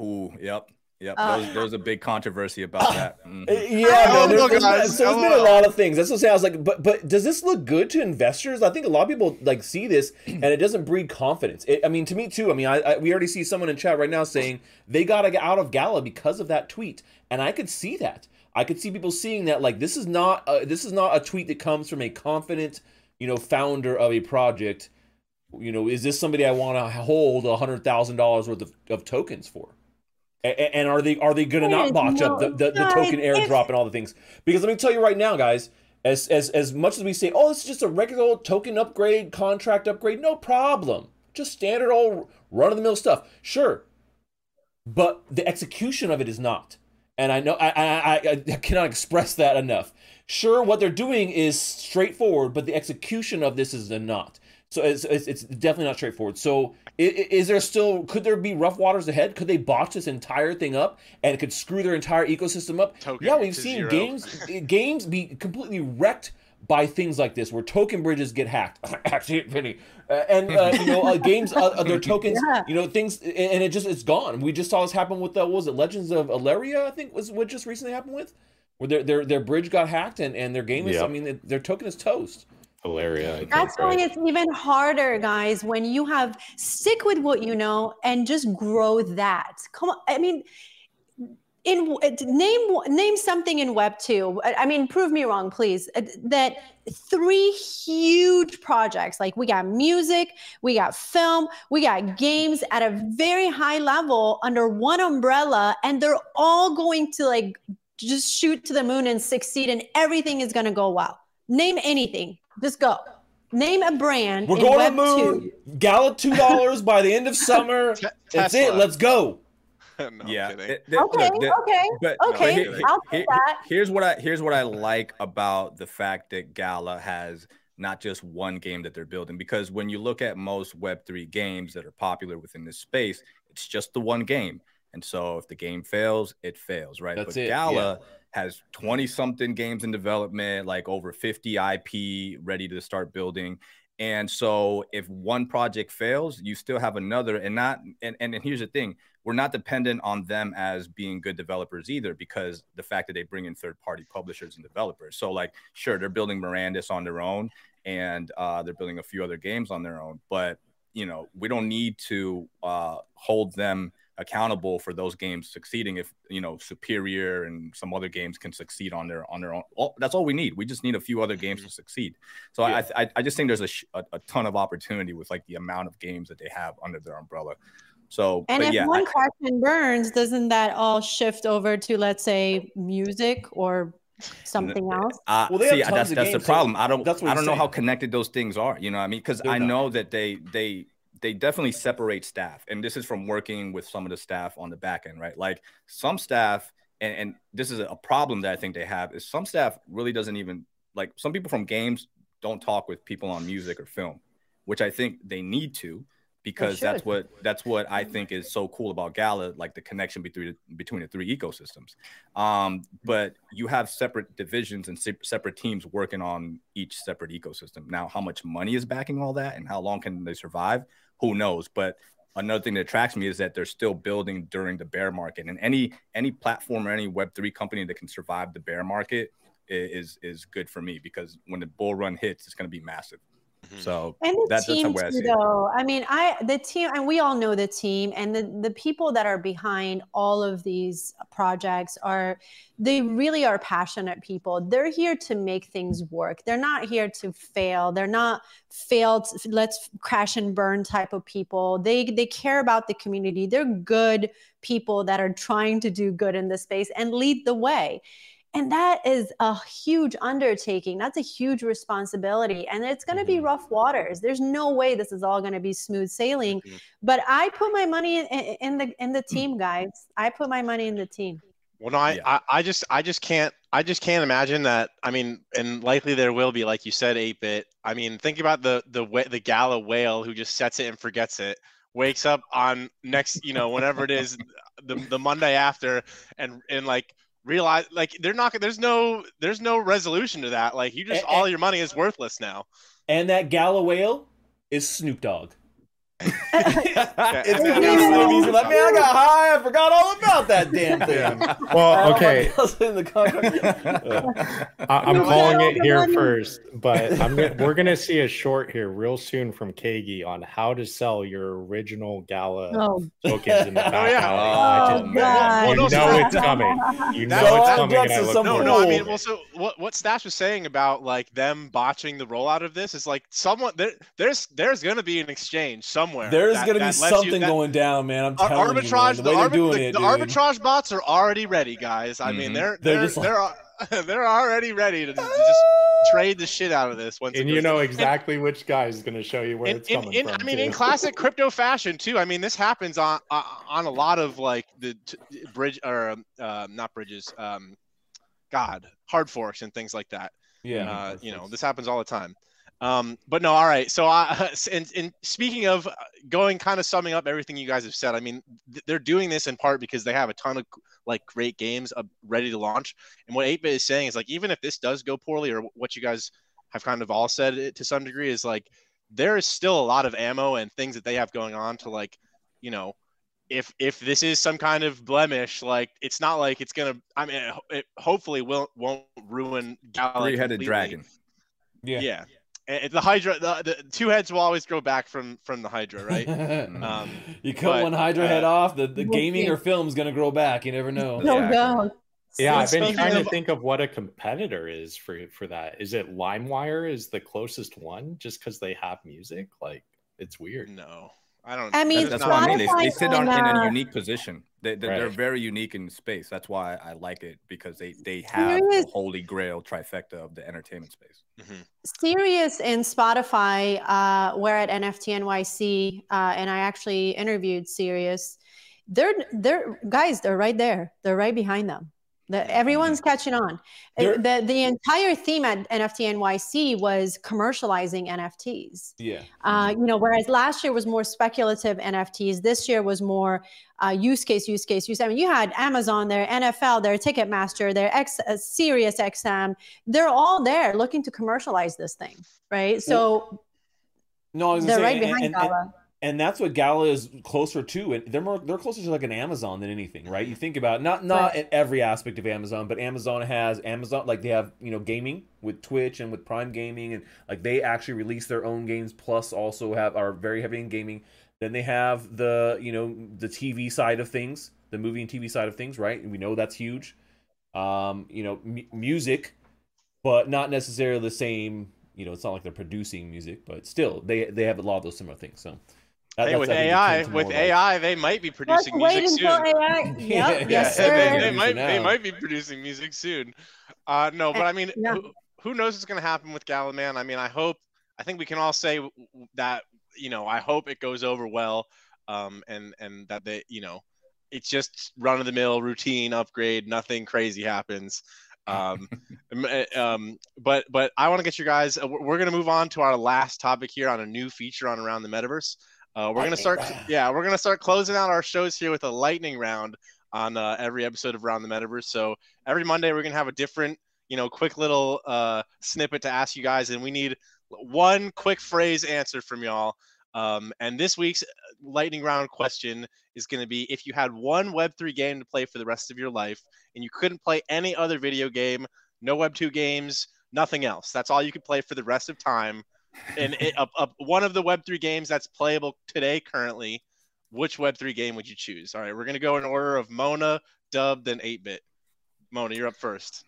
Ooh, yep, yep. Uh, there, was, there was a big controversy about <laughs> that. Mhm. Uh, Yeah, man. There's, there's been- guys, so there's been a lot of things. That's what I'm saying. I was like, but but does this look good to investors? I think a lot of people like see this <clears throat> and it doesn't breed confidence. It, I mean, to me too. I mean, I, I we already see someone in chat right now saying they got to get out of Gala because of that tweet, and I could see that. I could see people seeing that like this is not a, this is not a tweet that comes from a confident, you know, founder of a project. You know, is this somebody I want to hold a hundred thousand dollars worth of, of tokens for? A- And are they are they going to not botch up the, the, the token airdrop and all the things? Because let me tell you right now, guys, as as as much as we say, oh, this is just a regular old token upgrade, contract upgrade, no problem, just standard old run of the mill stuff, sure. But the execution of it is not, and I know I I, I cannot express that enough. Sure, what they're doing is straightforward, but the execution of this is not. So it's, it's, it's definitely not straightforward. So i- i- is there still could there be rough waters ahead? Could they botch this entire thing up and it could screw their entire ecosystem up? Token yeah, we've seen zero. games <laughs> games be completely wrecked by things like this, where token bridges get hacked. <coughs> Actually, Vinny, uh, and uh, you know uh, games, uh, their <laughs> tokens, Yeah. you know things, and and it just it's gone. We just saw this happen with uh, what was it Legends of Aleria? I think was what just recently happened with, where their their their bridge got hacked and and their game is. Yeah. I mean, their- their token is toast. Hilaria. I think, That's why right? it's even harder, guys, when you have stick with what you know and just grow that. Come on, I mean, in name name something in Web two. I I mean, prove me wrong, please. uh, That three huge projects, like we got music, we got film, we got games at a very high level under one umbrella, and they're all going to like just shoot to the moon and succeed, and everything is going to go well. Name anything. Just go. Name a brand. We're in going Web to the 2. Gala two dollars by the end of <laughs> summer. Te- That's it. Let's go. <laughs> no, I'm yeah. kidding. it- the- Okay, look, the- okay, but okay. here- here- I'll here- take that. here's what I here's what I like about the fact that Gala has not just one game that they're building because when you look at most web3 games that are popular within this space it's just the one game and so if the game fails it fails right That's but it, Gala has 20 something games in development like over 50 IP ready to start building and so if one project fails you still have another and not and, and, and here's the thing we're not dependent on them as being good developers either because the fact that they bring in third party publishers and developers. So like sure they're building Mirandus on their own and uh, they're building a few other games on their own, but you know we don't need to uh, hold them accountable for those games succeeding if you know superior and some other games can succeed on their on their own. All, that's all we need. We just need a few other games to succeed. So I, I i just think there's a, sh- a, a ton of opportunity with like the amount of games that they have under their umbrella so And but if yeah one I- crash and burns, doesn't that all shift over to let's say music or something else? Uh, Well, see, tons that's of that's the games, so problem. I don't that's I don't know how connected those things are. You know what I mean? Because I not. know that they they they definitely separate staff, and this is from working with some of the staff on the back end, right? Like some staff, and and this is a problem that I think they have is some staff really doesn't even like some people from games don't talk with people on music or film, which I think they need to because that's what that's what I think is so cool about Gala, like the connection between between the three ecosystems. Um, but you have separate divisions and se- separate teams working on each separate ecosystem. Now, how much money is backing all that, and how long can they survive? Who knows? But another thing that attracts me is that they're still building during the bear market, and any any platform or any Web three company that can survive the bear market is is good for me because when the bull run hits, it's going to be massive. Mhm. So And the That's- that's team way I too, see though. I mean, I the team, and we all know the team, and the the people that are behind all of these projects are they really are passionate people. They're here to make things work. They're not here to fail. They're not failed. Let's crash and burn type of people. They they care about the community. They're good people that are trying to do good in this space and lead the way. And that is a huge undertaking. That's a huge responsibility. And it's going to be Mhm. rough waters. There's no way this is all going to be smooth sailing. Mhm. But I put my money in, in, in the in the team, guys. I put my money in the team. Well, no, I, Yeah. I, I just, I just can't, I just can't imagine that. I mean, and likely there will be, like you said, eight bit. I mean, think about the the wh- the gala whale who just sets it and forgets it, wakes up on next, you know, whenever it is, the the Monday after, and and like realize like they're not, there's no, there's no resolution to that. Like you just, And- all your money is worthless now. and that Gala whale is Snoop Dogg. It's and gonna then- be Snoop. He's like, man, I got high. I forgot all about that damn thing. <laughs> Well, okay. in the contract. <laughs> I, I'm No, calling it here no. first, but <laughs> I'm gonna, we're gonna see a short here real soon from Kagi on how to sell your original Gala Oh, tokens in the back Oh, yeah. alley. Oh, I God. you know so- it's coming. You know So it's coming. And I look No, no. I mean, well, so what what Stash was saying about like them botching the rollout of this is like someone there, there's there's gonna be an exchange somewhere. There's gonna be that lets you- something that- going down, man. I'm Ar- telling you, man. arbitrage, The the, way they're arbi- doing the, it, the dude. arbitrage bots are already ready, guys. I mean, Mhm. they're They're they're just they're, al- <laughs> they're already ready to just trade the shit out of this. Once and you goes- know exactly which guy is going to show you where in, it's in, coming in, from. I mean, in classic <laughs> crypto fashion too. I mean, this happens on uh, on a lot of like the t- bridge or um, uh, not bridges. Um, God, hard forks and things like that. yeah. Uh, you know, this happens all the time. Um, but no, all right. So, I, <laughs> and, and speaking of uh, going, kind of summing up everything you guys have said, I mean, th- they're doing this in part because they have a ton of like great games uh, ready to launch. And what 8bit is saying is like, even if this does go poorly, or what you guys have kind of all said it to some degree, is like there is still a lot of ammo and things that they have going on to like, you know, if if this is some kind of blemish, like it's not like it's gonna. I mean, it, it hopefully will won't ruin Gala Three-headed completely. dragon. yeah. Yeah. And the Hydra, the, the two heads will always grow back from from the Hydra, <laughs> right? Um, you cut but, one Hydra head uh, off, the, the gaming see. or film's gonna grow back. You never know. no, Yeah. no. yeah, I've been trying to think of what a competitor is for for that. Is it LimeWire? Is the closest one just because they have music? Like it's weird. no, I don't. I mean, That's not- what I mean. They, they sit on, in and, a unique position. They, they're, they're Right. very unique in space. That's why I like it because they, they have Serious- the holy grail trifecta of the entertainment space. Mhm. Sirius and Spotify uh, were at NFT NYC, uh, and I actually interviewed Sirius. They're they're guys. They're right there. They're right behind them. The, everyone's catching on. They're- the The entire theme at NFT NYC was commercializing NFTs. Yeah. Uh, you know, whereas last year was more speculative NFTs, this year was more uh, use case, use case, use. I mean, you had Amazon there, NFL there, Ticketmaster there, X, uh, Sirius XM. They're all there looking to commercialize this thing, right? So No, I was they're say, right behind and, and. And that's what Gala is closer to, and they're more they're closer to like an Amazon than anything, right? You think about not not in every aspect of Amazon, but Amazon has Amazon like they have you know gaming with Twitch and with Prime Gaming, and like they actually release their own games, plus also have are very heavy in gaming. Then they have the you know the TV side of things, the movie and TV side of things, right? And we know that's huge. Um, you know, mu music, but not necessarily the same. You know, it's not like they're producing music, but still, they they have a lot of those similar things. So, that- Hey, with AI, with more like- AI, they might be Let's producing wait music until soon. AI. <laughs> Yep, Yeah, yes, yeah, they, sir. they might they might be producing music soon. Uh, no, but I mean, Yeah. who, who knows what's going to happen with Galaman? I mean, I hope. I think we can all say w- w- that you know. I hope it goes over well, um, and and that they you know, it's just run of the mill routine upgrade. Nothing crazy happens. Um, <laughs> uh, um, but but I want to get you guys. Uh, we're going to move on to our last topic here on a new feature on around the metaverse. Uh, we're going to start. Yeah, we're going to start closing out our shows here with a lightning round on uh, every episode of Around the Metaverse. So every Monday we're gonna have a different, you know, quick little uh, snippet to ask you guys, and we need one quick phrase answer from y'all. Um, and this week's lightning round question is going to be: If you had one Web3 game to play for the rest of your life, and you couldn't play any other video game, no Web2 games, nothing else. That's all you could play for the rest of time. And it, a, a, one of the Web3 games that's playable today currently which Web3 game would you choose? All right, we're gonna go in order of Mona, Dub, then 8-bit. Mona, you're up first.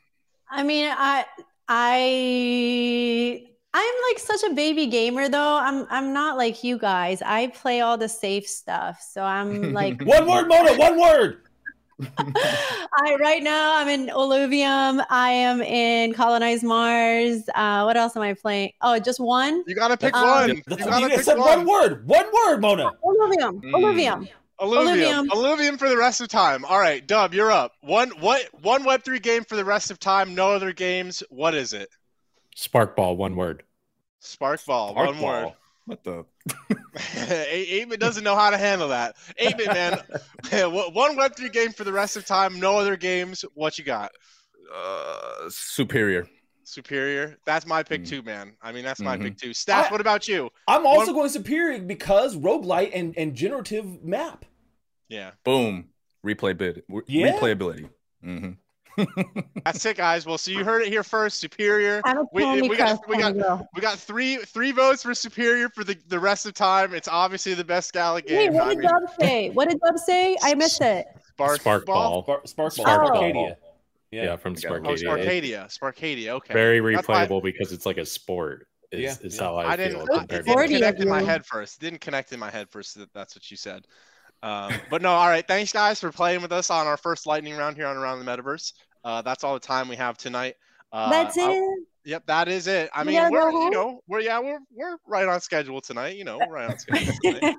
I mean, I I I'm like such a baby gamer though. I'm I'm not like you guys. I play all the safe stuff. So I'm like <laughs> One word, Mona. One word. <laughs> I right now I'm in Oluvium. I am in Colonize Mars. Uh, what else am I playing? Oh, just one. You gotta pick Um, one. You gotta you pick said one. one word. One word, Mona. Oluvium. Mm. Oluvium. Illuvium. Illuvium. Illuvium for the rest of time. All right, Dub, you're up. One what one Web3 game for the rest of time, no other games. What is it? Sparkball, one word. Sparkball, one word. What the? <laughs> 8-bit doesn't know how to handle that. 8-bit, man. <laughs> one Web3 game for the rest of time, no other games. What you got? Uh, superior. Superior. That's my pick Mm. too, man. I mean, that's my Mhm. pick too. Stash, I- what about you? I'm also One- going superior because roguelite and, and generative map. Yeah. Boom. Replayability. Yeah. Replayability. hmm That's it, guys. Well, so you heard it here first. Superior. I'm a We- Candy we got- we kind of girl. We got three three votes for Superior for the, the rest of time. It's obviously the best gala Wait, game. what I did mean, Dub say? What did Dub say? I missed it. Spark, Spark Ball? Ball. Spark, Spark, Spark Sparkadia. Ball. Yeah. Yeah, from I got. Oh, Sparkadia. Sparkadia. Sparkadia. Okay. Very That's why- replayable because it's like a sport. Is, Yeah, is yeah. how I, I didn't. feel I, it didn't connect in my head first. It didn't connect in my head first. That, that's what you said. Um, but no, all right. Thanks, guys, for playing with us on our first lightning round here on Around the Metaverse. Uh, that's all the time we have tonight. Uh, That's I- it. Yep, that is it. I mean, gotta we're you know we're yeah we're we're right on schedule tonight. You know, we're right on <laughs> schedule tonight.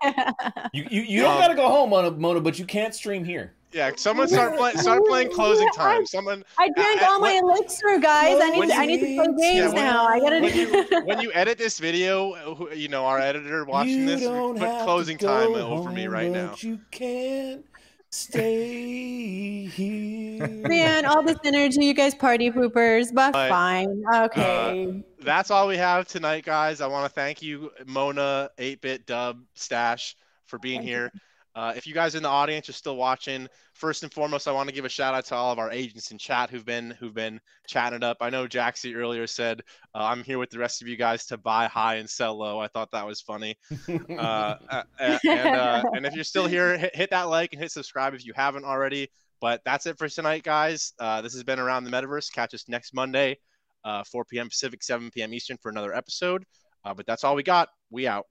You, you, you don't Um, gotta go home, Mona, Mona, but you can't stream here. Yeah, someone start playing start playing closing time. Someone I drank Uh, all my elixir, guys. I need to, I need to play games Yeah, when- now. I gotta when you when you edit this video, you know our editor watching you this, put closing time over me right now. You can't stay here. Man, all this energy, you guys party poopers, but But, fine. Okay. Uh, that's all we have tonight, guys. I want to thank you, Mona, 8-Bit Dub, Stash, for being Thank you. Here. Uh, if you guys in the audience are still watching, first and foremost, I want to give a shout out to all of our agents in chat who've been who've been chatting it up. I know Jaxie earlier said uh, I'm here with the rest of you guys to buy high and sell low. I thought that was funny. Uh, <laughs> and uh, <laughs> and if you're still here, hit, hit that like and hit subscribe if you haven't already. But that's it for tonight, guys. Uh, this has been around the metaverse. Catch us next Monday, uh, 4 p.m. Pacific, 7 p.m. Eastern for another episode. Uh, but that's all we got. We out.